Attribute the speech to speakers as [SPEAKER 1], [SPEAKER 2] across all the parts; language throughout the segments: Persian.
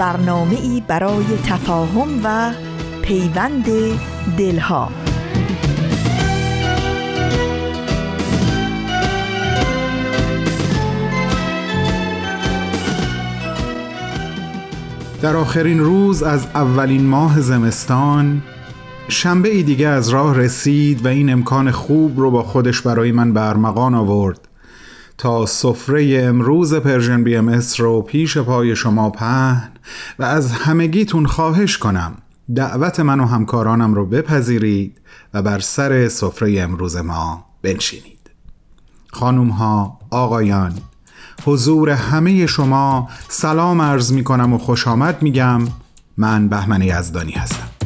[SPEAKER 1] برنامه ای برای تفاهم و پیوند دلها.
[SPEAKER 2] در آخرین روز از اولین ماه زمستان شنبه ای دیگه از راه رسید و این امکان خوب رو با خودش برای من برمغان آورد. تا سفره امروز Persian BMS رو پیش پای شما پهن و از همگیتون خواهش کنم دعوت من و همکارانم رو بپذیرید و بر سر سفره امروز ما بنشینید. خانوم ها آقایان حضور همه شما سلام عرض می کنم و خوش آمد میگم. من بهمن یزدانی هستم.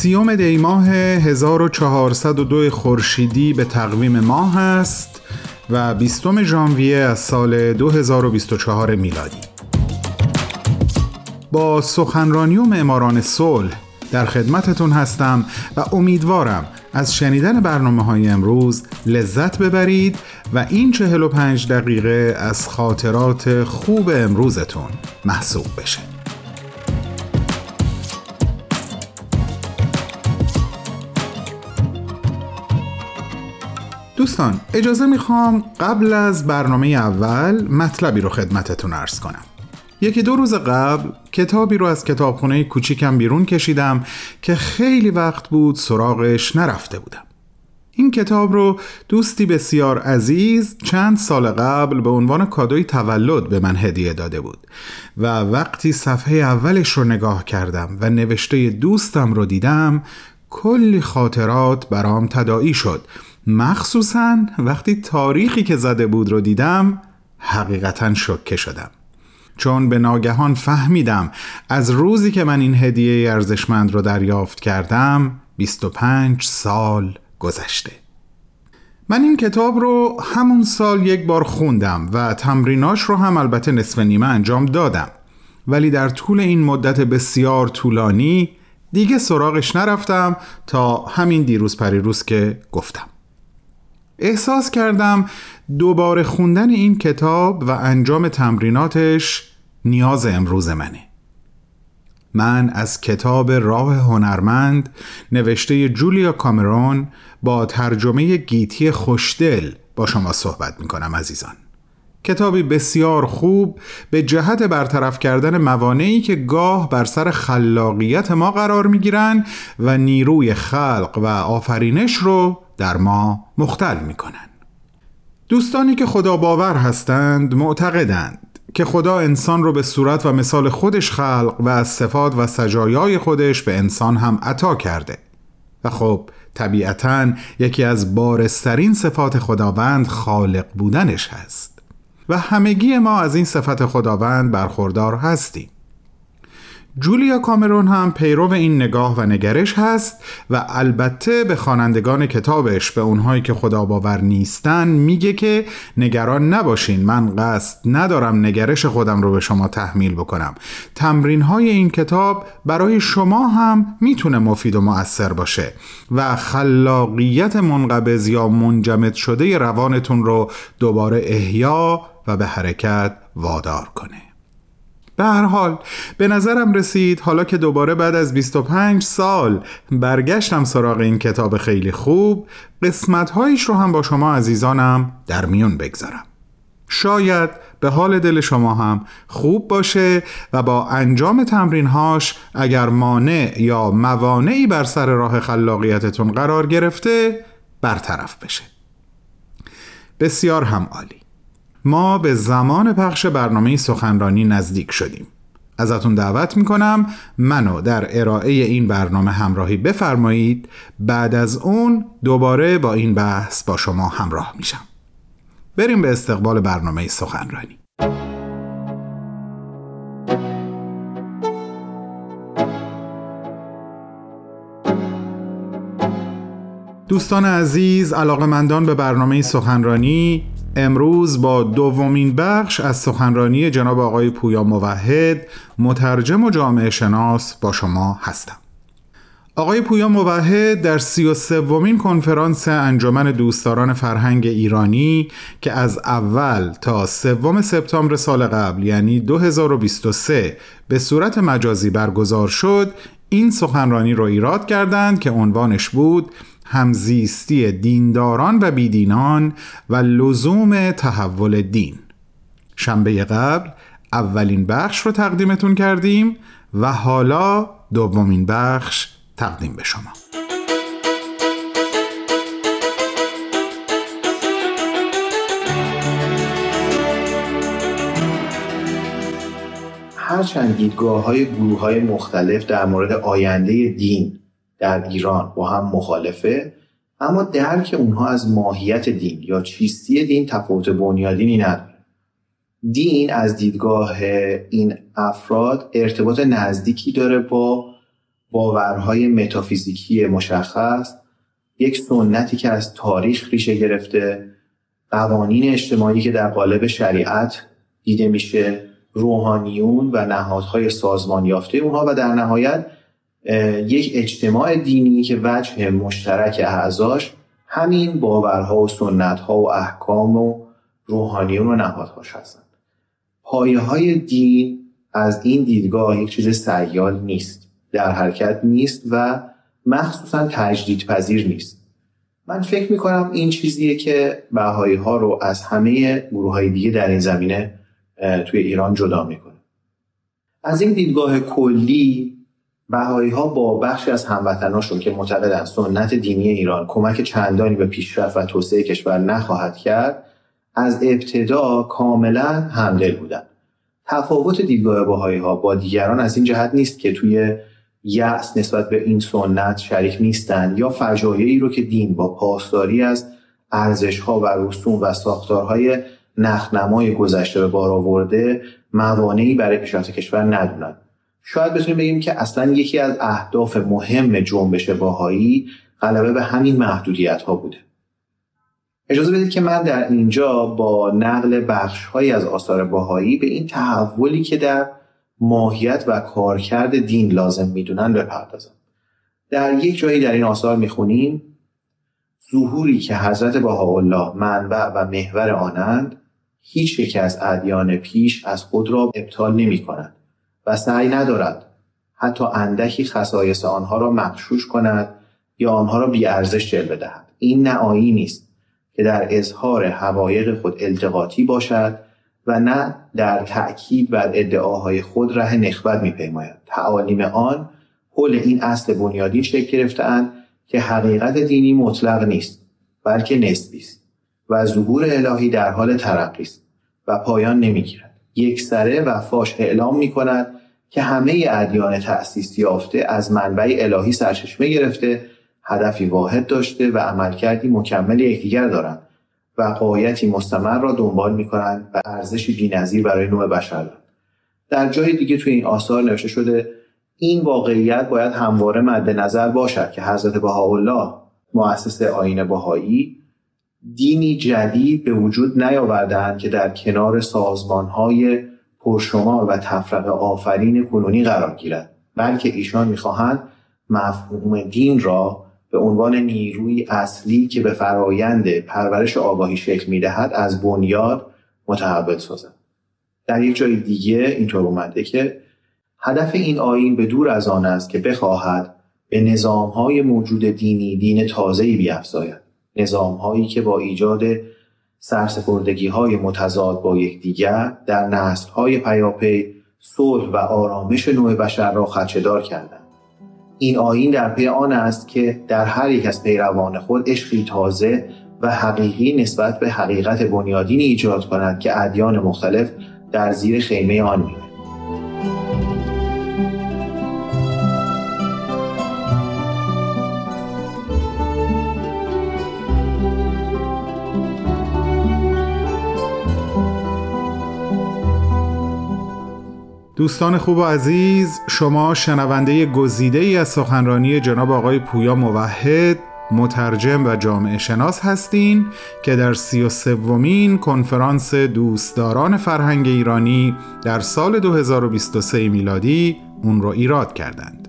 [SPEAKER 2] سیوم دی ماه 1402 خورشیدی به تقویم ماه است و 20 ژانویه از سال 2024 میلادی. با سخنرانی و معماران صلح در خدمتتون هستم و امیدوارم از شنیدن برنامه های امروز لذت ببرید و این 45 دقیقه از خاطرات خوب امروزتون محسوب بشه. دوستان اجازه می‌خوام قبل از برنامه اول مطلبی رو خدمتتون ارز کنم. یکی دو روز قبل کتابی رو از کتابخونه کوچیکم بیرون کشیدم که خیلی وقت بود سراغش نرفته بودم. این کتاب رو دوستی بسیار عزیز چند سال قبل به عنوان کادوی تولد به من هدیه داده بود و وقتی صفحه اولش رو نگاه کردم و نوشته دوستم رو دیدم کلی خاطرات برام تداعی شد. مخصوصا وقتی تاریخی که زده بود رو دیدم حقیقتا شکه شدم. چون به ناگهان فهمیدم از روزی که من این هدیه ارزشمند رو دریافت کردم 25 سال گذشته. من این کتاب رو همون سال یک بار خوندم و تمریناش رو هم البته نصف نیمه انجام دادم. ولی در طول این مدت بسیار طولانی دیگه سراغش نرفتم تا همین دیروز پریروز که گفتم. احساس کردم دوباره خوندن این کتاب و انجام تمریناتش نیاز امروز منه. من از کتاب راه هنرمند نوشته جولیا کامرون با ترجمه گیتی خوشدل با شما صحبت می کنم عزیزان. کتابی بسیار خوب به جهت برطرف کردن موانعی که گاه بر سر خلاقیت ما قرار می گیرن و نیروی خلق و آفرینش رو در ما مختل می کنن. دوستانی که خدا باور هستند معتقدند که خدا انسان رو به صورت و مثال خودش خلق و از صفات و سجایای خودش به انسان هم عطا کرده. و خب طبیعتا یکی از بارسترین صفات خداوند خالق بودنش هست. و همگی ما از این صفت خداوند برخوردار هستیم. جولیا کامرون هم پیرو این نگاه و نگرش هست و البته به خوانندگان کتابش به اونهایی که خدا باور نیستن میگه که نگران نباشین من قصد ندارم نگرش خودم رو به شما تحمیل بکنم. تمرین های این کتاب برای شما هم می‌تونه مفید و مؤثر باشه و خلاقیت منقبض یا منجمد شده روانتون رو دوباره احیا و به حرکت وادار کنه. به هر حال به نظرم رسید حالا که دوباره بعد از 25 سال برگشتم سراغ این کتاب خیلی خوب قسمتهایش رو هم با شما عزیزانم در میون بگذارم. شاید به حال دل شما هم خوب باشه و با انجام تمرینهاش اگر مانع یا موانعی بر سر راه خلاقیتتون قرار گرفته برطرف بشه. بسیار هم عالی. ما به زمان پخش برنامه سخنرانی نزدیک شدیم. ازتون دعوت می‌کنم منو در ارائه این برنامه همراهی بفرمایید. بعد از اون دوباره با این بحث با شما همراه میشم. بریم به استقبال برنامه سخنرانی. دوستان عزیز علاقمندان به برنامه سخنرانی امروز با دومین بخش از سخنرانی جناب آقای پویا موحد مترجم و جامعه شناس با شما هستم. آقای پویا موحد در سی و سومین کنفرانس انجمن دوستداران فرهنگ ایرانی که از اول تا سوم سپتامبر سال قبل یعنی 2023 به صورت مجازی برگزار شد این سخنرانی را ایراد کردند که عنوانش بود همزیستی دینداران و بیدینان و لزوم تحول دین. شنبه قبل اولین بخش رو تقدیمتون کردیم و حالا دومین بخش تقدیم به شما.
[SPEAKER 3] هرچند دیدگاه های گروه های مختلف در مورد آینده دین در ایران با هم مخالفه اما درک اونها از ماهیت دین یا چیستی دین تفاوت بنیادینی نداره. دین از دیدگاه این افراد ارتباط نزدیکی داره با باورهای متافیزیکی مشخص یک سنتی که از تاریخ ریشه گرفته قوانین اجتماعی که در قالب شریعت دیده میشه روحانیون و نهادهای سازمان یافته اونها و در نهایت یک اجتماع دینی که وجه مشترک اعضاش همین باورها و سنتها و احکام و روحانیون و نهادهاش هستند پایه های دین از این دیدگاه یک چیز سیال نیست. در حرکت نیست و مخصوصا تجدید پذیر نیست. من فکر می‌کنم این چیزیه که بهایی ها رو از همه گروه های دیگه در این زمینه توی ایران جدا می‌کنه. از این دیدگاه کلی بهایی ها با بخشی از هموطناشون که معتقدن سنت دینی ایران کمک چندانی به پیشرفت و توسعه کشور نخواهد کرد از ابتدا کاملا همدل بودن. تفاوت دیدگاه بهایی ها با دیگران از این جهت نیست که توی یأس نسبت به این سنت شریک نیستند یا فجایعی رو که دین با پاسداری از ارزش ها و رسوم و ساختارهای نخنمای گذشته به بار آورده موانعی برای پیشرفت کشور ندونند شاید بتونیم بگیم که اصلا یکی از اهداف مهم جنبش باهایی غلبه به همین محدودیت ها بوده. اجازه بدید که من در اینجا با نقل بخش های از آثار باهایی به این تحولی که در ماهیت و کارکرد دین لازم می‌دونن بپردازم. در یک جایی در این آثار می‌خونیم ظهوری که حضرت بهاءالله منبع و محور آنند هیچ یک از ادیان پیش از خود را ابطال نمی کند و سعی ندارد حتی اندکی خصایص آنها را مغشوش کند یا آنها را بیارزش جلوه دهد. این نه آیینی است که در اظهار حقایق خود التقاطی باشد و نه در تأکید بر ادعاهای خود ره نخبت میپیماید. تعالیم آن حول این اصل بنیادی شکل گرفتهاند که حقیقت دینی مطلق نیست بلکه نسبی است و ظهور الهی در حال ترقی است و پایان نمی‌گیرد. یکسره و فاش اعلام می کند که همه ادیان تأسیس یافته از منبع الهی سرچشمه گرفته هدفی واحد داشته و عملکردی مکمل یکدیگر دارند و قایتی مستمر را دنبال می کنند و ارزشی بی‌نظیر برای نوع بشر. دارند در جای دیگه توی این آثار نوشته شده این واقعیت باید همواره مد نظر باشد که حضرت بهاءالله مؤسس آین بهایی دینی جدید به وجود نیاوردند که در کنار سازمانهای پرشمار و تفرق آفرین کنونی قرار گیرد. بلکه ایشان می‌خواهند مفهوم دین را به عنوان نیروی اصلی که به فرایند پرورش آگاهی شکل می‌دهد از بنیاد متحول سازد. در یک جای دیگه اینطور اومده که هدف این آین به دور از آن است که بخواهد به نظامهای موجود دینی دین تازه‌ای بیافزاید نظامهایی که با ایجاد سرسپردگی های متضاد با یکدیگر در نسل های پیاپی صلح و آرامش نوع بشر را خدشهدار کردند. این آین در پی آن است که در هر یک از پیروان خود عشقی تازه و حقیقی نسبت به حقیقت بنیادینی ایجاد کند که ادیان مختلف در زیر خیمه آن میره
[SPEAKER 2] دوستان خوب و عزیز شما شنونده گزیده ای از سخنرانی جناب آقای پویا موحد مترجم و جامعه شناس هستین که در سی و سومین کنفرانس دوستداران فرهنگ ایرانی در سال 2023 میلادی اون رو ایراد کردند.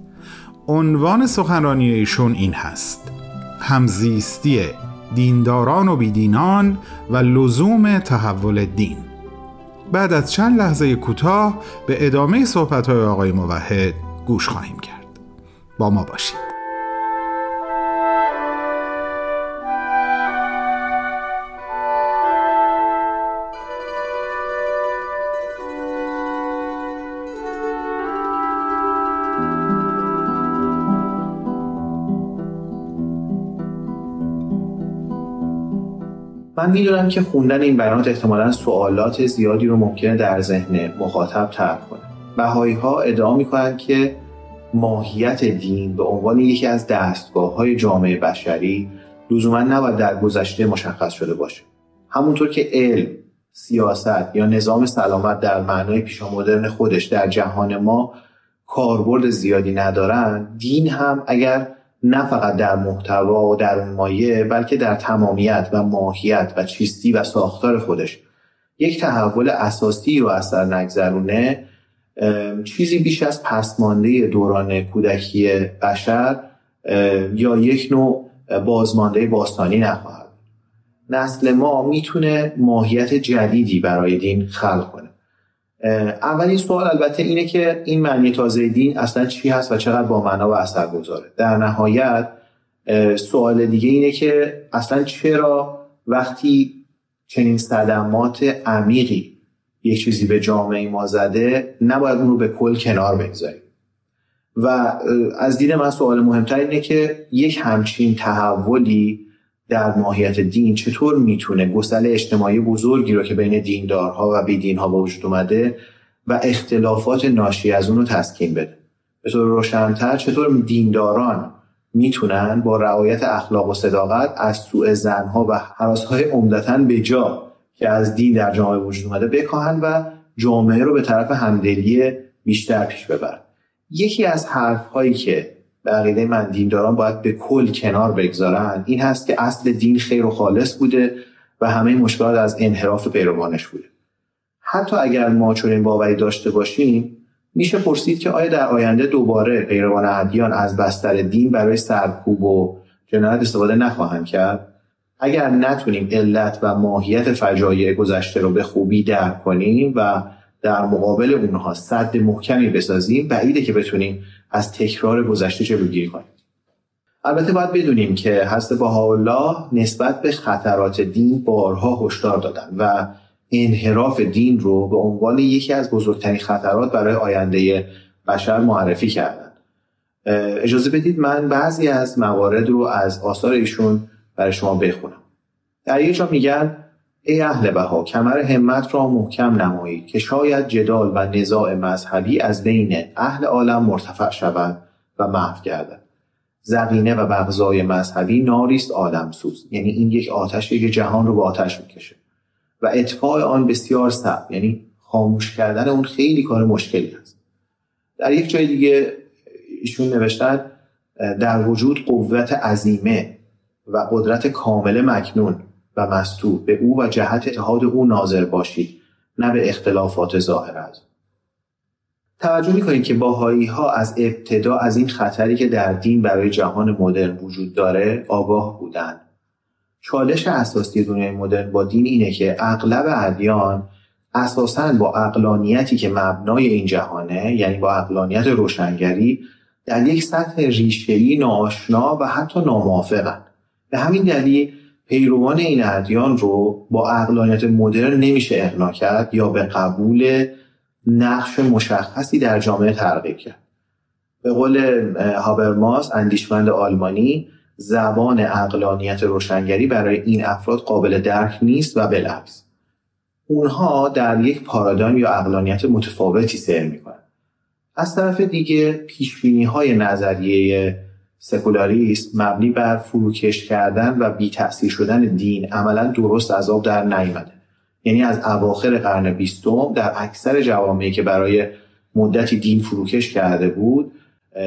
[SPEAKER 2] عنوان سخنرانی ایشون این هست همزیستی دینداران و بیدینان و لزوم تحول دین. بعد از چند لحظه کوتاه به ادامه صحبت‌های آقای موحد گوش خواهیم کرد. با ما باشید.
[SPEAKER 3] من می‌دونم که خوندن این بیانات احتمالا سوالات زیادی رو ممکنه در ذهن مخاطب طرح کنه. بهایی ها ادعا می‌کنند که ماهیت دین به عنوان یکی از دستگاه های جامعه بشری لزوما نباید در گذشته مشخص شده باشه. همونطور که علم سیاست یا نظام سلامت در معنای پیشا مدرن خودش در جهان ما کاربرد زیادی ندارن دین هم اگر نه فقط در محتوا و در مایه بلکه در تمامیت و ماهیت و چیستی و ساختار خودش. یک تحول اساسی رو اثر نگذرونه چیزی بیش از پسمانده دوران کودکی بشر یا یک نوع بازمانده باستانی نخواهد. نسل ما می‌تونه ماهیت جدیدی برای دین خلق کنه. اولین سوال البته اینه که این معنی تازه دین اصلا چی هست و چقدر با معنا و اثر گذاره؟ در نهایت سوال دیگه اینه که اصلا چرا وقتی چنین صدمات عمیقی یک چیزی به جامعه ما زده نباید اون رو به کل کنار بگذاریم؟ و از دید من سوال مهمتر اینه که یک همچین تحولی در ماهیت دین چطور می‌تونه گسل اجتماعی بزرگی رو که بین دیندارها و بیدینها به وجود اومده و اختلافات ناشی از اون رو تسکین بده؟ به طور روشنتر چطور دینداران می‌تونن با رعایت اخلاق و صداقت از سوء زنها و حراسهای عمدتا به جا که از دین در جامعه وجود اومده بکاهن و جامعه رو به طرف همدلی بیشتر پیش ببرن؟ یکی از حرف هایی که به عقیده من دینداران باید به کل کنار بگذارن. این هست که اصل دین خیر و خالص بوده و همه مشکلات از انحراف پیروانش بوده. حتی اگر ما چنین باوری داشته باشیم میشه پرسید که آیا در آینده دوباره پیروان ادیان از بستر دین برای سرکوب و جنایت استفاده نخواهند کرد؟ اگر نتونیم علت و ماهیت فجایع گذشته رو به خوبی درک کنیم و در مقابل اونها صد محکمی بسازیم بعیده که بتونیم از تکرار گذشته جلوگیری کنیم البته باید بدونیم که حضرت الله نسبت به خطرات دین بارها هشدار دادن و انحراف دین رو به عنوان یکی از بزرگترین خطرات برای آینده بشر معرفی کردن. اجازه بدید من بعضی از موارد رو از آثار ایشون برای شما بخونم. در یک جا میگن ای اهل بها کمر همت را محکم نمایید که شاید جدال و نزاع مذهبی از بین اهل عالم مرتفع شود و محو گردد. زقینه و بغضای مذهبی ناریست آدم سوز یعنی این یک آتشی که جهان رو به آتش می‌کشه. و اطفاع آن بسیار سب یعنی خاموش کردن اون خیلی کار مشکلی است. در یک جای دیگه ایشون نوشتن در وجود قوت عظیمه و قدرت کامل مکنون و مستور. به او و جهت اتحاد او ناظر باشید نه به اختلافات ظاهر از توجه می‌کنید که باهایی ها از ابتدا از این خطری که در دین برای جهان مدرن وجود داره آگاه بودند. چالش اساسی دنیای مدرن با دین اینه که اغلب ادیان اساسا با اقلانیتی که مبنای این جهانه یعنی با اقلانیت روشنگری در یک سطح ریشهای ناآشنا و حتی ناموافقن. به همین دلیل پیروان این ادیان رو با اقلانیت مدرن نمیشه اقنا کرد یا به قبول نقش مشخصی در جامعه ترغیب کرد. به قول هابرماس اندیشمند آلمانی زبان اقلانیت روشنگری برای این افراد قابل درک نیست و بالعکس اونها در یک پارادایم یا اقلانیت متفاوتی سیر می‌کنن. از طرف دیگه پیشبینی های نظریه سکولاریسم مبنی بر فروکش کردن و بی تأثیر شدن دین عملا درست از آب در نیامده. یعنی از اواخر قرن بیستم در اکثر جوامعی که برای مدتی دین فروکش کرده بود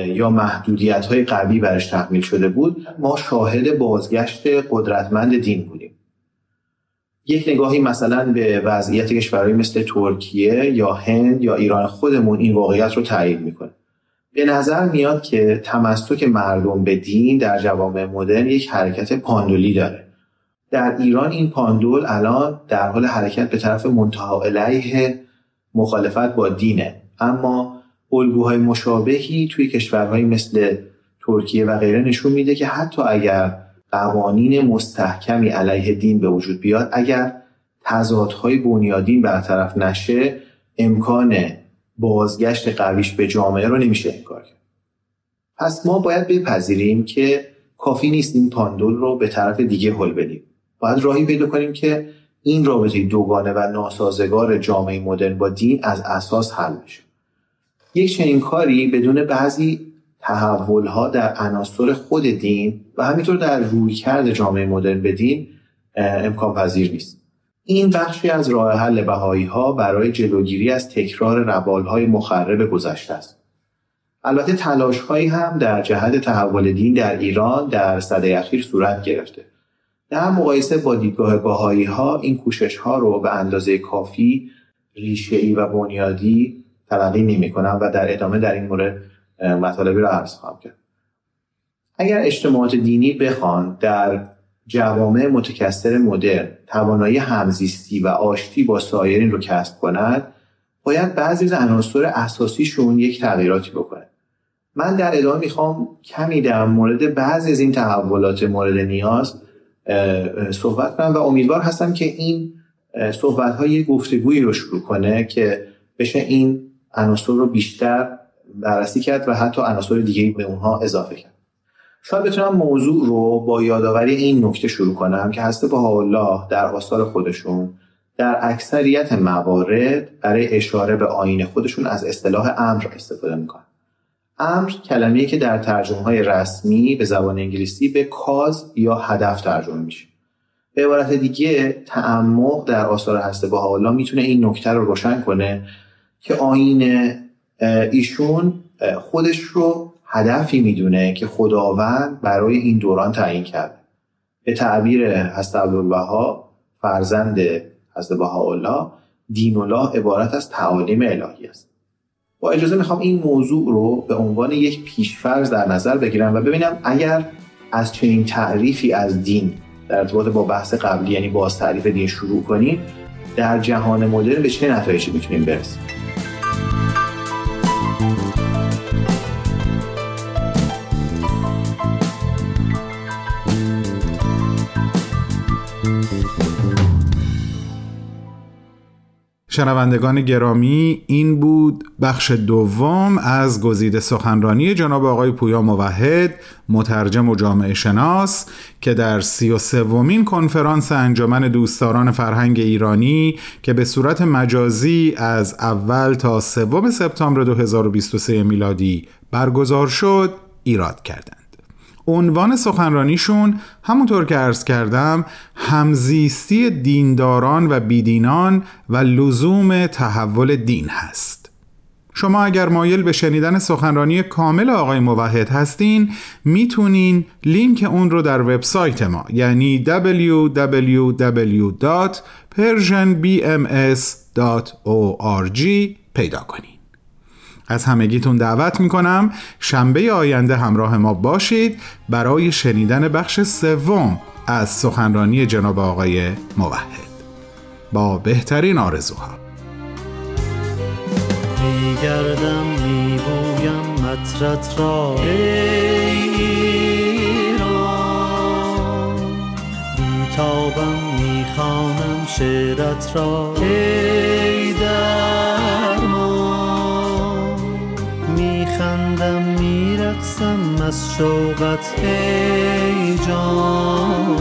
[SPEAKER 3] یا محدودیت های قوی برش تحمیل شده بود ما شاهد بازگشت قدرتمند دین بودیم. یک نگاهی مثلا به وضعیت کشورهایی مثل ترکیه یا هند یا ایران خودمون این واقعیت رو تایید می‌کنه. به نظر میاد که تمسک مردم به دین در جوامع مدرن یک حرکت پاندولی داره. در ایران این پاندول الان در حال حرکت به طرف منتها علیه مخالفت با دینه. اما الگوهای مشابهی توی کشورهایی مثل ترکیه و غیره نشون میده که حتی اگر قوانین مستحکمی علیه دین به وجود بیاد اگر تضادهای بنیادین برطرف نشه امکان بازگشت قویش به جامعه رو نمیشه انکار کرد. پس ما باید بپذیریم که کافی نیست این پاندول رو به طرف دیگه هل بدیم. باید راهی پیدا کنیم که این رابطه دوگانه و ناسازگار جامعه مدرن با دین از اساس حل بشه. یک چنین کاری بدون بعضی تحول ها در عناصر خود دین و همینطور در رویکرد جامعه مدرن به دین امکان پذیر نیست. این بخشی از راه حل بهایی ها برای جلوگیری از تکرار روال های مخرب گذشته است. البته تلاش هایی هم در جهت تحول دین در ایران در صده اخیر صورت گرفته. در مقایسه با دیدگاه باهایی ها این کوشش ها رو به اندازه کافی ریشه ای و بنیادی تلقی نمی کنم و در ادامه در این مورد مطالبی رو عرض خواهم کرد. اگر اجتماعات دینی بخوان در جوامع متکثر مدرن توانایی همزیستی و آشتی با سایرین رو کسب کنند باید بعضی از عناصر اساسیشون یک تغییراتی بکنه. من در ادامه می‌خوام کمی در مورد بعضی از این تحولات مورد نیاز صحبت کنم و امیدوار هستم که این صحبت های گفتگویی رو شروع کنه که بشه این عناصر رو بیشتر بررسی کرد و حتی عناصر دیگه به اونها اضافه کرد. شاید بتونم موضوع رو با یادآوری این نکته شروع کنم که هسته با الله در آثار خودشون در اکثریت موارد برای اشاره به آین خودشون از اصطلاح امر استفاده می‌کنن. امر کلمه‌ای که در ترجمه های رسمی به زبان انگلیسی به کاز یا هدف ترجمه میشه. به عبارت دیگه تعمق در آثار هسته با الله می‌تونه این نکته رو روشن کنه که آین ایشون خودش رو هدفی می‌دونه که خداوند برای این دوران تعیین کرده. به تعبیر حضرت عبدالبها فرزند حضرت بهاءالله دین الله عبارت از تعالیم الهی است. با اجازه می‌خوام این موضوع رو به عنوان یک پیشفرض در نظر بگیرم و ببینم اگر از چنین تعریفی از دین در ارتباط با بحث قبلی یعنی باز تعریف دین شروع کنیم در جهان مدرن به چه نتایجی می‌تونیم برسیم؟
[SPEAKER 2] شنوندگان گرامی این بود بخش دوم از گزیده سخنرانی جناب آقای پویا موحد مترجم و جامعه شناس که در سی و سومین کنفرانس انجمن دوستداران فرهنگ ایرانی که به صورت مجازی از اول تا سوم سپتامبر 2023 میلادی برگزار شد ایراد کردند. عنوان سخنرانیشون همونطور که عرض کردم همزیستی دینداران و بیدینان و لزوم تحول دین هست. شما اگر مایل به شنیدن سخنرانی کامل آقای موحد هستین می‌تونین لینک اون رو در وبسایت ما یعنی www.persianbms.org پیدا کنین. از همگیتون دعوت می‌کنم شنبه آینده همراه ما باشید برای شنیدن بخش سوم از سخنرانی جناب آقای موحد با بهترین آرزوها. میگردم میبویم مطرت را ایران. بیتابم می‌خوانم شعرت را ای میخندم میرقصم از شوقت ای جانا.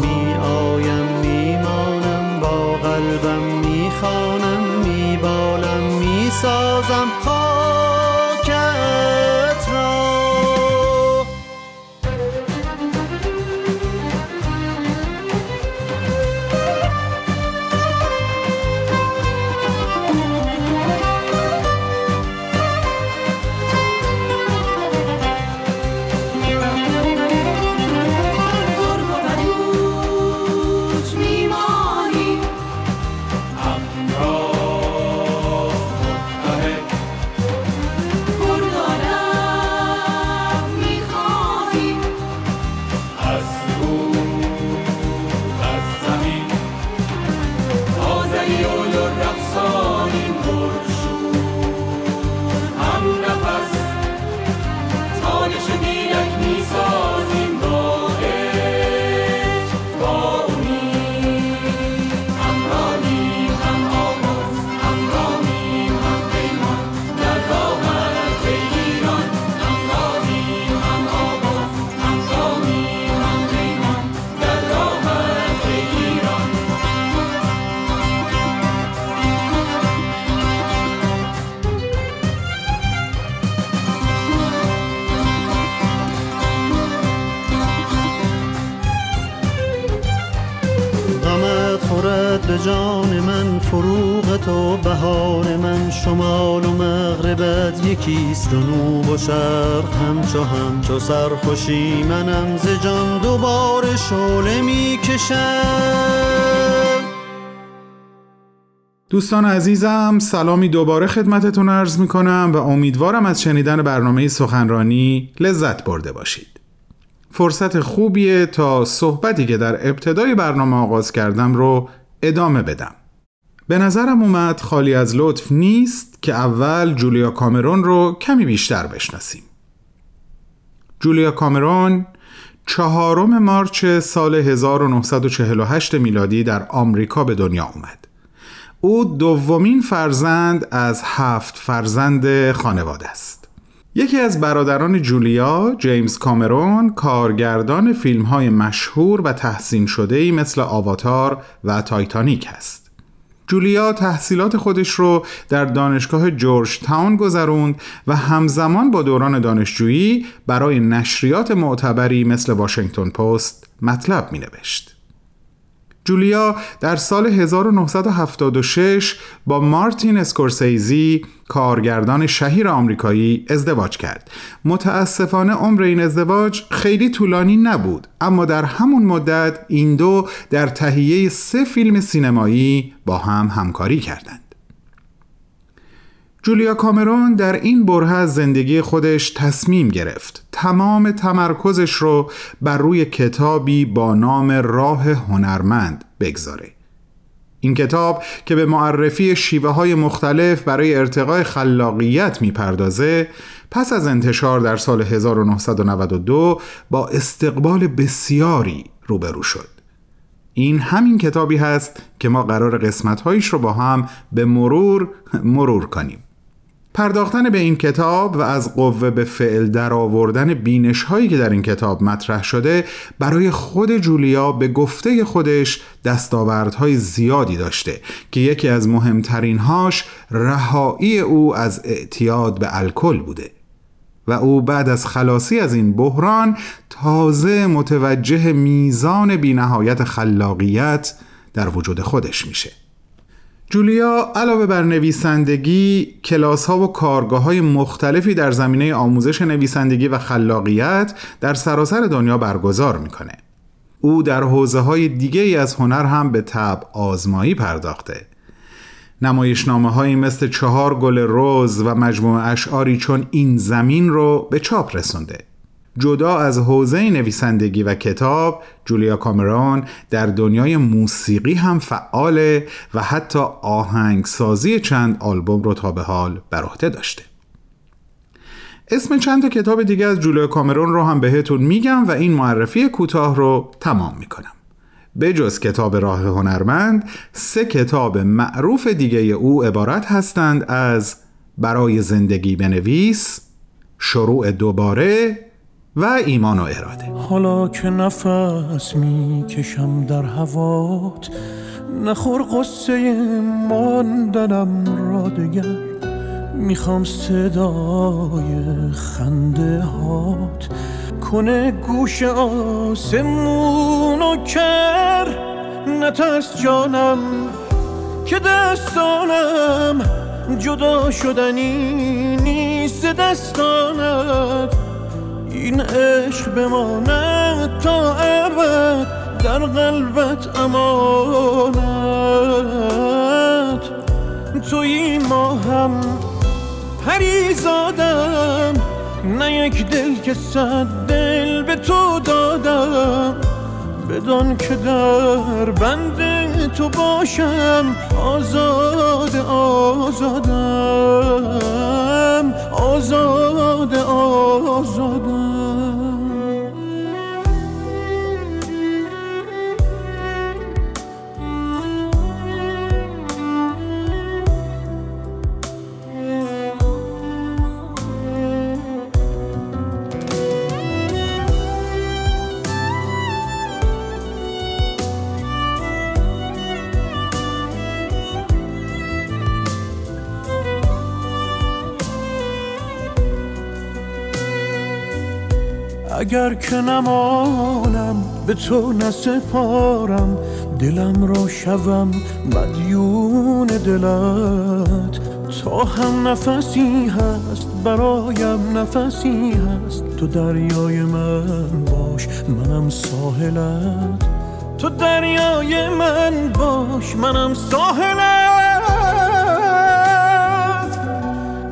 [SPEAKER 2] میآیم میمانم با قلبم می‌خوانم.
[SPEAKER 4] یکیست و نوب و شرق همچو همچو سرخوشی منم ز جان دوباره شعله می‌کشم.
[SPEAKER 2] دوستان عزیزم سلامی دوباره خدمتتون عرض می کنم و امیدوارم از شنیدن برنامه سخنرانی لذت برده باشید. فرصت خوبیه تا صحبتی که در ابتدای برنامه آغاز کردم رو ادامه بدم. به نظرم اومد خالی از لطف نیست که اول جولیا کامرون رو کمی بیشتر بشناسیم. جولیا کامرون چهارم مارچ سال 1948 میلادی در آمریکا به دنیا اومد. او دومین فرزند از هفت فرزند خانواده است. یکی از برادران جولیا، جیمز کامرون، کارگردان فیلم های مشهور و تحسین شده مثل آواتار و تایتانیک است. جولیا تحصیلات خودش رو در دانشگاه جورج تاون گذروند و همزمان با دوران دانشجویی برای نشریات معتبری مثل واشنگتن پست مطلب می نوشت. جولیا در سال 1976 با مارتین اسکورسیزی کارگردان شهیر آمریکایی ازدواج کرد. متاسفانه عمر این ازدواج خیلی طولانی نبود اما در همون مدت این دو در تهیه سه فیلم سینمایی با هم همکاری کردند. جولیا کامرون در این بره از زندگی خودش تصمیم گرفت. تمام تمرکزش رو بر روی کتابی با نام راه هنرمند بگذاره. این کتاب که به معرفی شیوه های مختلف برای ارتقای خلاقیت می‌پردازه پس از انتشار در سال 1992 با استقبال بسیاری روبرو شد. این همین کتابی هست که ما قرار قسمتهایش رو با هم به مرور مرور کنیم. پرداختن به این کتاب و از قوه به فعل در آوردن بینش هایی که در این کتاب مطرح شده برای خود جولیا به گفته خودش دستاوردهای زیادی داشته که یکی از مهمترین هاش رهایی او از اعتیاد به الکل بوده و او بعد از خلاصی از این بحران تازه متوجه میزان بینهایت خلاقیت در وجود خودش میشه. جولیا علاوه بر نویسندگی کلاس ها و کارگاه های مختلفی در زمینه آموزش نویسندگی و خلاقیت در سراسر دنیا برگزار می‌کنه. او در حوزه های دیگه ای از هنر هم به تب آزمایی پرداخته. نمایشنامه هایی مثل چهار گل روز و مجموعه اشعاری چون این زمین رو به چاپ رسونده. جدا از حوزه نویسندگی و کتاب جولیا کامرون در دنیای موسیقی هم فعاله و حتی آهنگسازی چند آلبوم رو تا به حال بر عهده داشته. اسم چند تا کتاب دیگه از جولیا کامرون رو هم بهتون میگم و این معرفی کوتاه رو تمام می‌کنم. به جز کتاب راه هنرمند سه کتاب معروف دیگه او عبارت هستند از برای زندگی بنویس شروع دوباره و ایمان و اراده.
[SPEAKER 5] حالا که نفس می‌کشم در هوات نخور قصه ماندنم را دگر. می‌خوام صدای خنده هات کنه گوش آسمون و کر. نترس جانم که دستانم جدا شدنی نیست دستانت این عشق بماند تا ابد در قلبت امانت. توی ما هم پریزادم نه یک دل که صد دل به تو دادم. بدان که در بند تو باشم آزاد آزادم. آزاد آزادم اگر که نمانم به تو نسپارم. دلم را شوم مدیون دلت. تا هم نفسی هست برایم نفسی هست. تو دریای من باش منم ساحلت. تو دریای من باش منم ساحلت.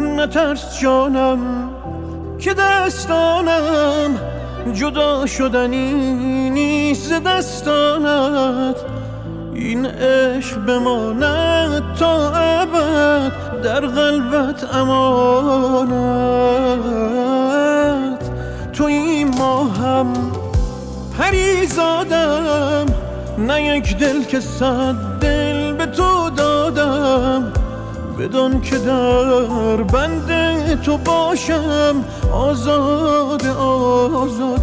[SPEAKER 5] نترس جانم که دستانم جدا شدنی نیست دستانت. این عشق بماند تا ابد در قلبت امانت. توی ما هم پریزادم نه یک دل که صد دل به تو دادم. بدان که در بنده تو باشم آزاد آزادم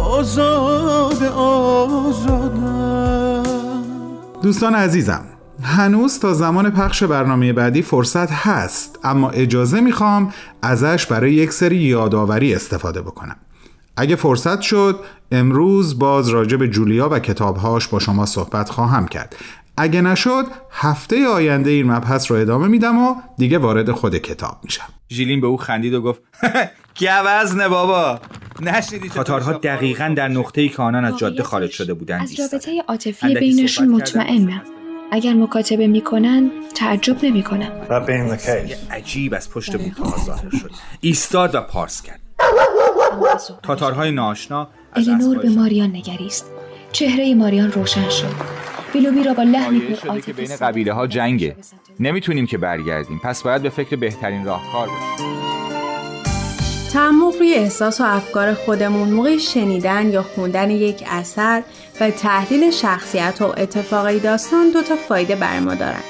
[SPEAKER 5] آزاد آزادم.
[SPEAKER 2] دوستان عزیزم هنوز تا زمان پخش برنامه بعدی فرصت هست اما اجازه می‌خوام ازش برای یک سری یادآوری استفاده بکنم. اگه فرصت شد امروز باز راجع به جولیا و کتابهاش با شما صحبت خواهم کرد. اگه نشد هفته آینده این مبحث رو ادامه میدم و دیگه وارد خود کتاب میشم.
[SPEAKER 6] ژیلین به او خندید و گفت گوزنه بابا؟ نشنیدی تاتارها دقیقا در نقطه‌ای که آنان از جاده خارج شده بودند
[SPEAKER 7] از رابطه عاطفی بینشون مطمئنم. اگر مکاتبه می‌کنن تعجب نمی‌کنم.
[SPEAKER 6] عجیب از پشت بوتها ظاهر شد. ایستاد و پارس کرد. تاتارهای ناشنا
[SPEAKER 7] الینور به ماریان نگریست. چهره ماریان روشن شد. بیلوبی را با لحنی پر
[SPEAKER 6] که بین قبیله ها جنگه نمی‌تونیم که برگردیم پس باید به فکر بهترین راهکار باشیم
[SPEAKER 8] تعمق روی احساس و افکار خودمون موقع شنیدن یا خوندن یک اثر و تحلیل شخصیت و اتفاقی داستان دو تا فایده بر ما دارن.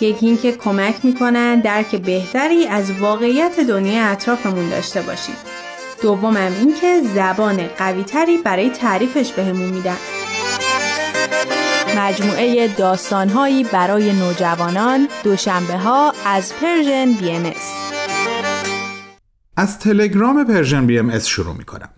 [SPEAKER 8] یکی اینکه کمک می‌کنن درک بهتری از واقعیت دنیای اطرافمون داشته باشیم. دومم اینکه زبان قویتری برای تعریفش بهمون میدن. مجموعه داستانهایی برای نوجوانان دوشنبه ها از Persian BMS
[SPEAKER 2] از تلگرام Persian BMS شروع می کنم.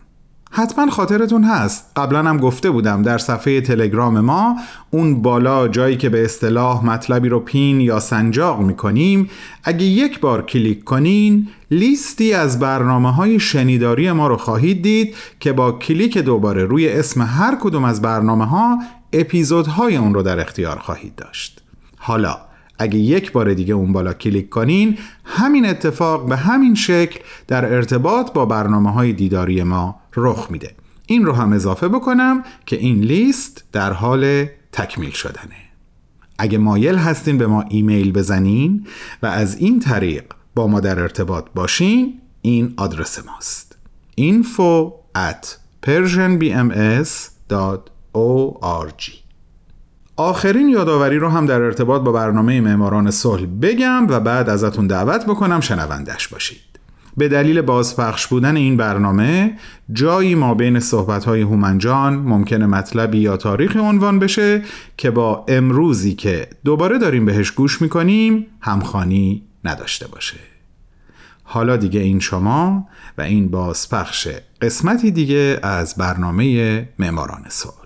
[SPEAKER 2] حتما خاطرتون هست قبلا هم گفته بودم در صفحه تلگرام ما اون بالا جایی که به اصطلاح مطلبی رو pin یا سنجاق می‌کنیم اگه یک بار کلیک کنین لیستی از برنامه های شنیداری ما رو خواهید دید که با کلیک دوباره روی اسم هر کدوم از برنامه ها اپیزودهای اون رو در اختیار خواهید داشت. حالا اگه یک بار دیگه اون بالا کلیک کنین همین اتفاق به همین شکل در ارتباط با برنامه های دیداری ما رخ میده. این رو هم اضافه بکنم که این لیست در حال تکمیل شدنه. اگه مایل هستین به ما ایمیل بزنین و از این طریق با ما در ارتباط باشین این آدرس ماست. info at persianbms.org آخرین یادآوری رو هم در ارتباط با برنامه معماران صلح بگم و بعد ازتون دعوت بکنم شنوندش باشید. به دلیل بازپخش بودن این برنامه جایی ما بین صحبت‌های هومنجان ممکنه مطلبی یا تاریخی عنوان بشه که با امروزی که دوباره داریم بهش گوش می‌کنیم همخانی نداشته باشه. حالا دیگه این شما و این بازپخش قسمتی دیگه از برنامه معماران صلح.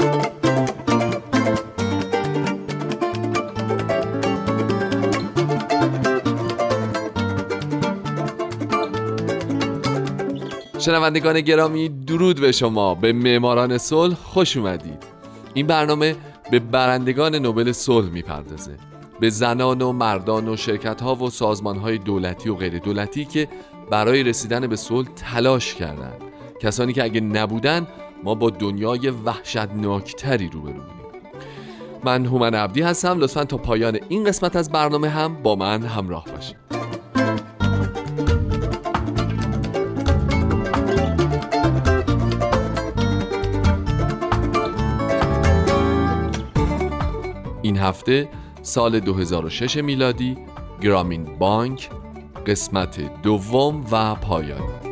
[SPEAKER 9] شنوندگان گرامی درود به شما. به معماران صلح خوش اومدید. این برنامه به برندگان نوبل صلح می‌پردازه. به زنان و مردان و شرکت ها و سازمان های دولتی و غیر دولتی که برای رسیدن به صلح تلاش کردند کسانی که اگه نبودن ما با دنیای وحشتناکتری روبرو بودیم. من هومن عبدی هستم. لطفا تا پایان این قسمت از برنامه هم با من همراه باشید. هفته سال 2006 میلادی گرامین بانک قسمت دوم و پایانی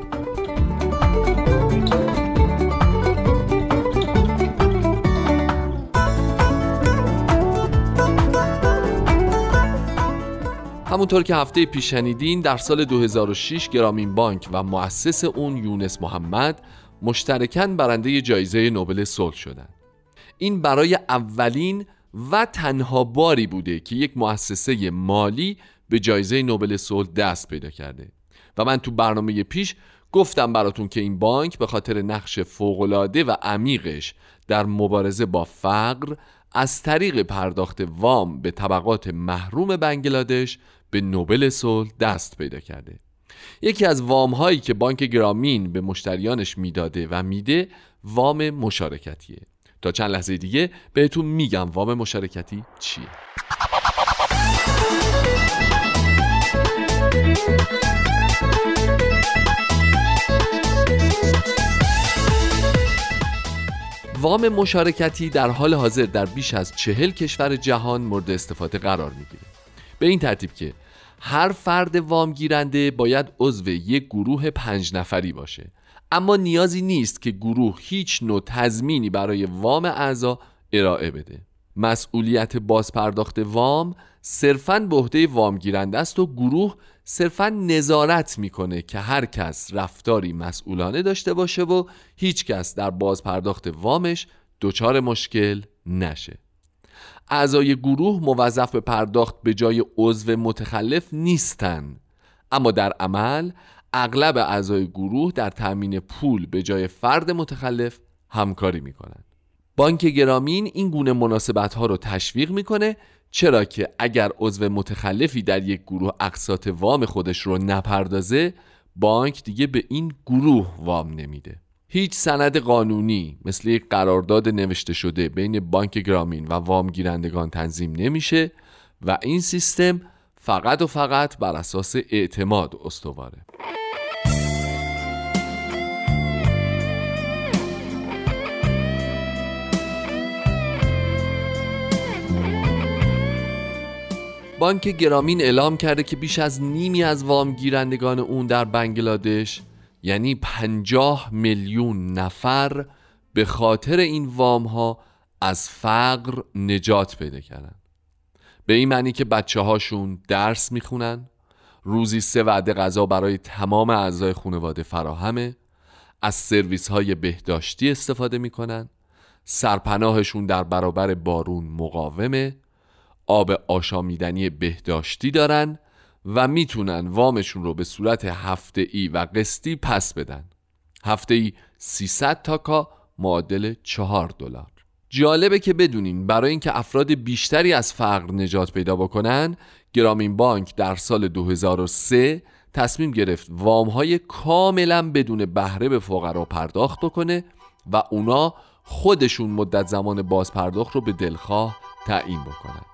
[SPEAKER 9] همونطور که هفته پیش شنیدین در سال 2006 گرامین بانک و مؤسس اون یونس محمد مشترکاً برنده جایزه نوبل صلح شدند. این برای اولین و تنها باری بوده که یک مؤسسه مالی به جایزه نوبل صلح دست پیدا کرده. و من تو برنامه پیش گفتم براتون که این بانک به خاطر نقش فوقالعاده و عمیقش در مبارزه با فقر از طریق پرداخت وام به طبقات محروم بنگلادش به نوبل صلح دست پیدا کرده. یکی از وام هایی که بانک گرامین به مشتریانش می‌داده و میده وام مشارکتیه. تا چند لحظه دیگه بهتون میگم وام مشارکتی چیه. وام مشارکتی در حال حاضر در بیش از چهل کشور جهان مورد استفاده قرار می‌گیره. به این ترتیب که هر فرد وام گیرنده باید عضو یک گروه پنج نفری باشه. اما نیازی نیست که گروه هیچ نوع تضمینی برای وام اعضا ارائه بده. مسئولیت بازپرداخت وام صرفاً به عهده وام گیرنده است و گروه صرفا نظارت می‌کنه که هر کس رفتاری مسئولانه داشته باشه و هیچ کس در بازپرداخت وامش دچار مشکل نشه. اعضای گروه موظف به پرداخت به جای عضو متخلف نیستن اما در عمل اغلب اعضای گروه در تأمین پول به جای فرد متخلف همکاری می‌کنن بانک گرامین این گونه مناسبت ها رو تشویق می‌کنه چرا که اگر عضو متخلفی در یک گروه اقساط وام خودش رو نپردازه بانک دیگه به این گروه وام نمیده. هیچ سند قانونی مثل یک قرارداد نوشته شده بین بانک گرامین و وام گیرندگان تنظیم نمیشه و این سیستم فقط و فقط بر اساس اعتماد استواره. بانک گرامین اعلام کرده که بیش از نیمی از وام گیرندگان اون در بنگلادش یعنی پنجاه میلیون نفر به خاطر این وام ها از فقر نجات پیدا کردن. به این معنی که بچه هاشون درس می‌خونن روزی سه وعده غذا برای تمام اعضای خانواده فراهمه از سرویس های بهداشتی استفاده می‌کنن سرپناهشون در برابر بارون مقاومه آب آشامیدنی بهداشتی دارن و می‌تونن وامشون رو به صورت هفته ای و قسطی پس بدن. هفته ای 300 تاکا معادل 4 دلار. جالبه که بدونین برای اینکه افراد بیشتری از فقر نجات پیدا بکنن گرامین بانک در سال 2003 تصمیم گرفت وام های کاملا بدون بهره به فقرا پرداخت بکنه و اونا خودشون مدت زمان باز پرداخت رو به دلخواه تعیین بکنن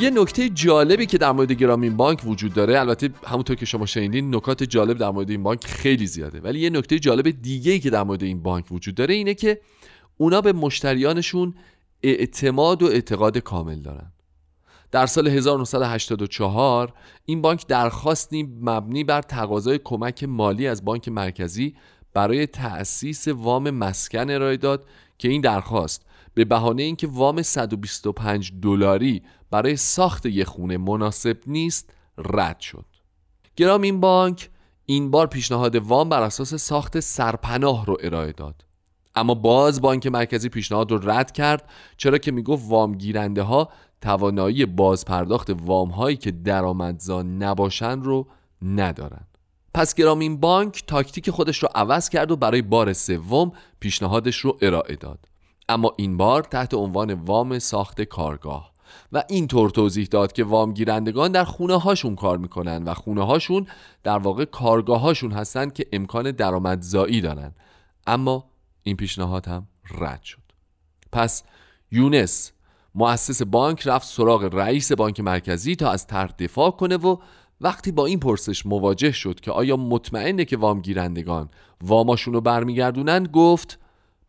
[SPEAKER 9] یه نکته جالبی که در مورد گرامین بانک وجود داره البته همونطور که شما شنیدین نکات جالب در مورد این بانک خیلی زیاده ولی یه نکته جالب دیگه ای که در مورد این بانک وجود داره اینه که اونا به مشتریانشون اعتماد و اعتقاد کامل دارن. در سال 1984 این بانک درخواستی مبنی بر تقاضای کمک مالی از بانک مرکزی برای تأسیس وام مسکن ارائه داد که این درخواست به بهانه اینکه وام 125 دلاری برای ساخت یک خونه مناسب نیست رد شد. گرام این بانک این بار پیشنهاد وام بر اساس ساخت سرپناه رو ارائه داد. اما باز بانک مرکزی پیشنهاد رو رد کرد چرا که می‌گفت وام گیرنده ها توانایی باز پرداخت وام هایی که درآمدزا نباشن رو ندارن پس گرامین بانک تاکتیک خودش رو عوض کرد و برای بار سوم پیشنهادش رو ارائه داد. اما این بار تحت عنوان وام ساخت کارگاه. و اینطور توضیح داد که وام گیرندگان در خونه هاشون کار می‌کنن و خونه هاشون در واقع کارگاه هاشون هستن که امکان درآمدزایی دارن. اما این پیشنهاد هم رد شد. پس یونس مؤسس بانک رفت سراغ رئیس بانک مرکزی تا از طرح دفاع کنه و وقتی با این پرسش مواجه شد که آیا مطمئنه که وام گیرندگان واماشون رو برمیگردونن گفت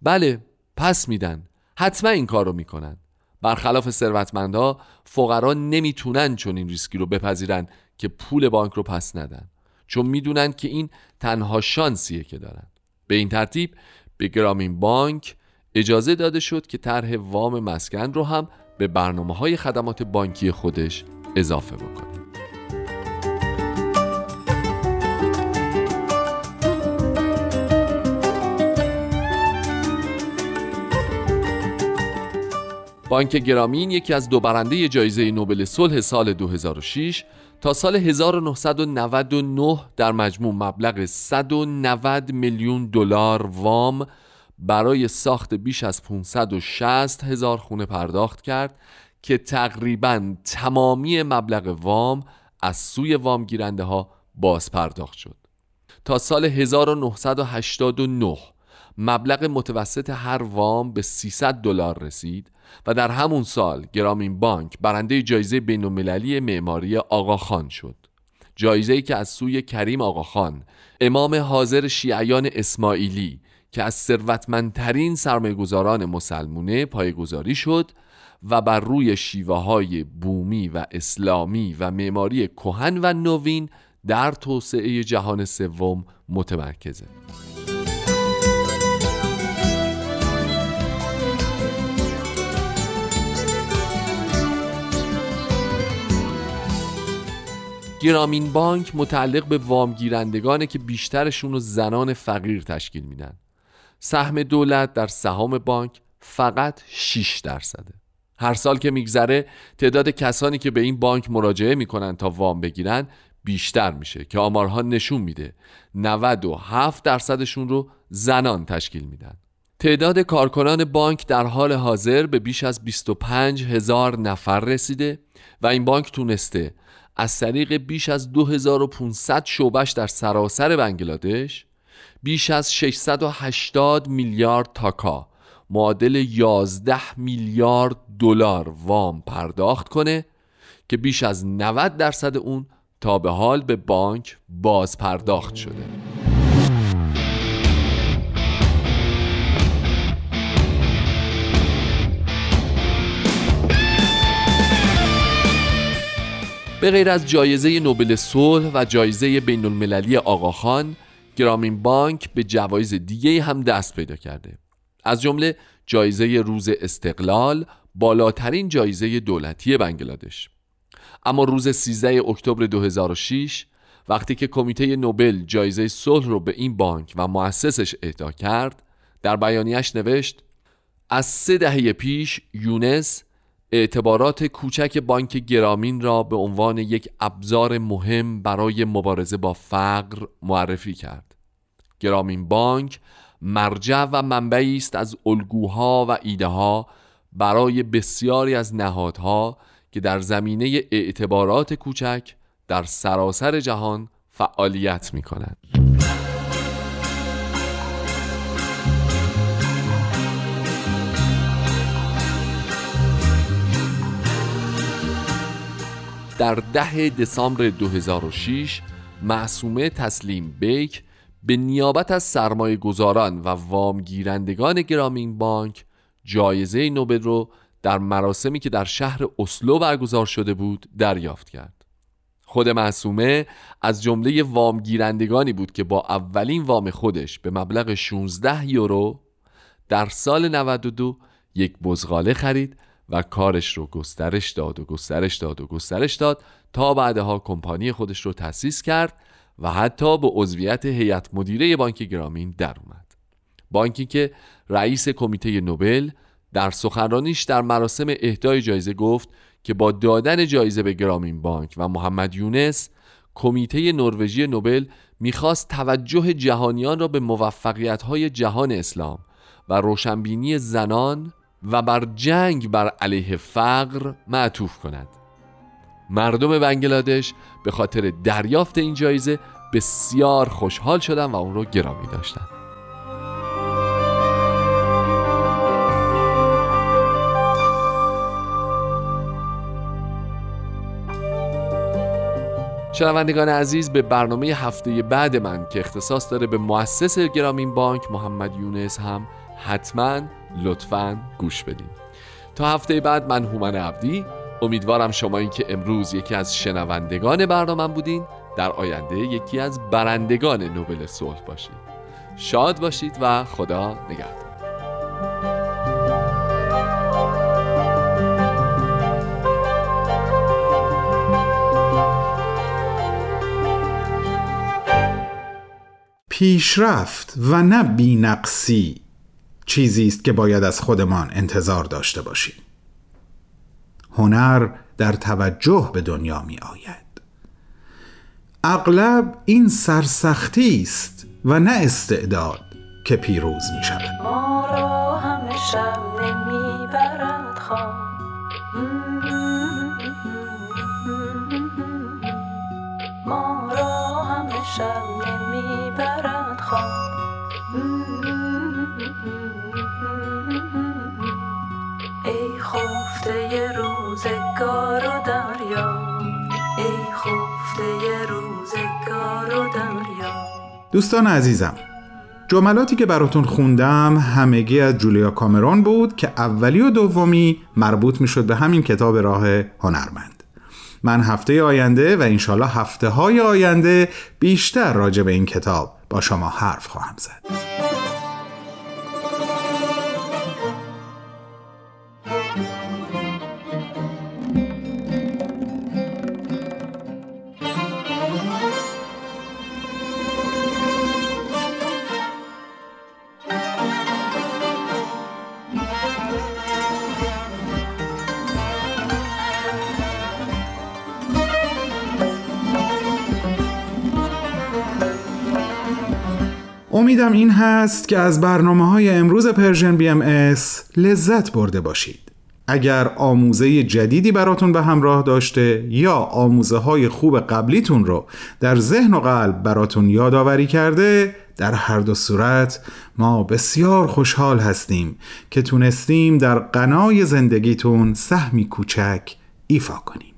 [SPEAKER 9] بله پس میدن. حتما این کار رو می‌کنن. برخلاف ثروتمندها فقرا نمی‌تونن چون این ریسکی رو بپذیرن که پول بانک رو پس ندن چون می‌دونن که این تنها شانسیه که دارن. به این ترتیب به گرامین بانک اجازه داده شد که طرح وام مسکن رو هم به برنامه های خدمات بانکی خودش اضافه بکنه. بانک گرامین یکی از دو برنده جایزه نوبل صلح سال 2006 تا سال 1999 در مجموع مبلغ 190 میلیون دلار وام برای ساخت بیش از 560 هزار خونه پرداخت کرد که تقریبا تمامی مبلغ وام از سوی وام گیرنده ها باز پرداخت شد. تا سال 1989 مبلغ متوسط هر وام به 300 دلار رسید و در همون سال گرامین بانک برنده جایزه بین‌المللی معماری آقاخان شد. جایزه‌ای که از سوی کریم آقاخان امام حاضر شیعیان اسماعیلی که از ثروتمندترین سرمایه‌گذاران مسلمونه پایگذاری شد و بر روی شیوه های بومی و اسلامی و معماری کهن و نوین در توسعه جهان سوم متمرکزه. گرامین بانک متعلق به وامگیرندگانه که بیشترشون رو زنان فقیر تشکیل میدن. سهم دولت در سهام بانک فقط 6 درصده. هر سال که میگذره تعداد کسانی که به این بانک مراجعه می‌کنن تا وام بگیرن بیشتر میشه که آمارها نشون میده. 97 درصدشون رو زنان تشکیل میدن. تعداد کارکنان بانک در حال حاضر به بیش از 25 هزار نفر رسیده و این بانک تونسته از طریق بیش از 2500 شعبش در سراسر بنگلادش بیش از 680 میلیارد تاکا. معادل 11 میلیارد دلار وام پرداخت کنه که بیش از 90 درصد اون تا به حال به بانک باز پرداخت شده. به غیر از جایزه نوبل صلح و جایزه بین المللی آقاخان گرامین بانک به جوایز دیگه هم دست پیدا کرده. از جمله جایزه روز استقلال بالاترین جایزه دولتی بنگلادش. اما روز 13 اکتبر 2006 وقتی که کمیته نوبل جایزه صلح رو به این بانک و مؤسسش اهدا کرد در بیانیش نوشت از سه دهه پیش یونس اعتبارات کوچک بانک گرامین را به عنوان یک ابزار مهم برای مبارزه با فقر معرفی کرد. گرامین بانک مرجع و منبعی است از الگوها و ایده ها برای بسیاری از نهادها که در زمینه اعتبارات کوچک در سراسر جهان فعالیت می کنند. در ده دسامبر 2006 معصومه تسلیم بیک به نیابت از سرمایه گذاران و وامگیرندگان گرامین بانک جایزه نوبل رو در مراسمی که در شهر اسلو برگزار شده بود دریافت کرد. خود معصومه از جمله وامگیرندگانی بود که با اولین وام خودش به مبلغ 16 یورو در سال 92 یک بزغاله خرید و کارش رو گسترش داد و گسترش داد و گسترش داد تا بعدها کمپانی خودش رو تأسیس کرد و حتی به عضویت هیئت مدیره بانک گرامین در اومد. بانکی که رئیس کمیته نوبل در سخنرانیش در مراسم اهدای جایزه گفت که با دادن جایزه به گرامین بانک و محمد یونس کمیته نروژی نوبل می‌خواست توجه جهانیان را به موفقیت جهان اسلام و روشنبینی زنان و بر جنگ بر علیه فقر معطوف کند. مردم بنگلادش به خاطر دریافت این جایزه بسیار خوشحال شدن و اون رو گرامی داشتن. شنوندگان عزیز به برنامه هفته بعد من که اختصاص داره به مؤسس گرامین بانک محمد یونس هم حتما لطفا گوش بدین. تا هفته بعد من هومن عبدی. امیدوارم شما این که امروز یکی از شنوندگان برنامه بودین در آینده یکی از برندگان نوبل صلح باشید شاد باشید و خدا نگهدار.
[SPEAKER 2] پیشرفت و نه بینقصی. چیزی است که باید از خودمان انتظار داشته باشیم. هنر در توجه به دنیا می آید. اغلب این سرسختی است و نه استعداد که پیروز می شود.
[SPEAKER 10] ما را همه شب نمی برند خواب ما را همه شب
[SPEAKER 2] دوستان عزیزم جملاتی که براتون خوندم همگی از جولیا کامرون بود که اولی و دومی مربوط می شد به همین کتاب راه هنرمند. من هفته آینده و انشالله هفته های آینده بیشتر راجع به این کتاب با شما حرف خواهم زد. امیدم این هست که از برنامه های امروز Persian BMS لذت برده باشید. اگر آموزه جدیدی براتون به همراه داشته یا آموزه های خوب قبلیتون رو در ذهن و قلب براتون یادآوری کرده در هر دو صورت ما بسیار خوشحال هستیم که تونستیم در غنای زندگیتون سهمی کوچک ایفا کنیم.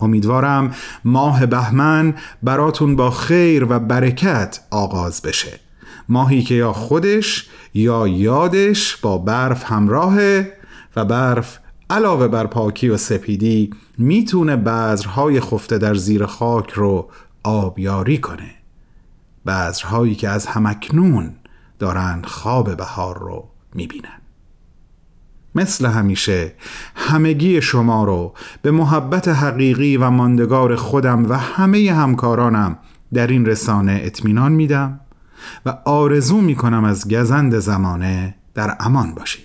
[SPEAKER 2] امیدوارم ماه بهمن براتون با خیر و برکت آغاز بشه. ماهی که یا خودش یا یادش با برف همراهه و برف علاوه بر پاکی و سپیدی می‌تونه بذرهای خفته در زیر خاک رو آبیاری کنه. بذرهایی که از همکنون دارن خواب بهار رو می‌بینن. مثل همیشه. همگی شما رو به محبت حقیقی و ماندگار خودم و همه همکارانم در این رسانه اطمینان میدم و آرزو می‌کنم از گزند زمانه در امان باشید.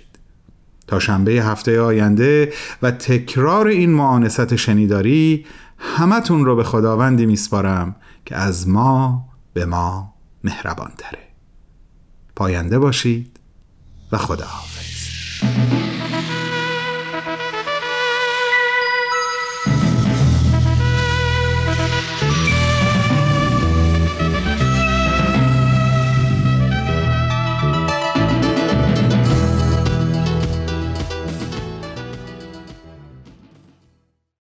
[SPEAKER 2] تا شنبه هفته آینده و تکرار این معانست شنیداری همتون رو به خداوندی میسپارم که از ما به ما مهربان تره پاینده باشید و خداحافظ.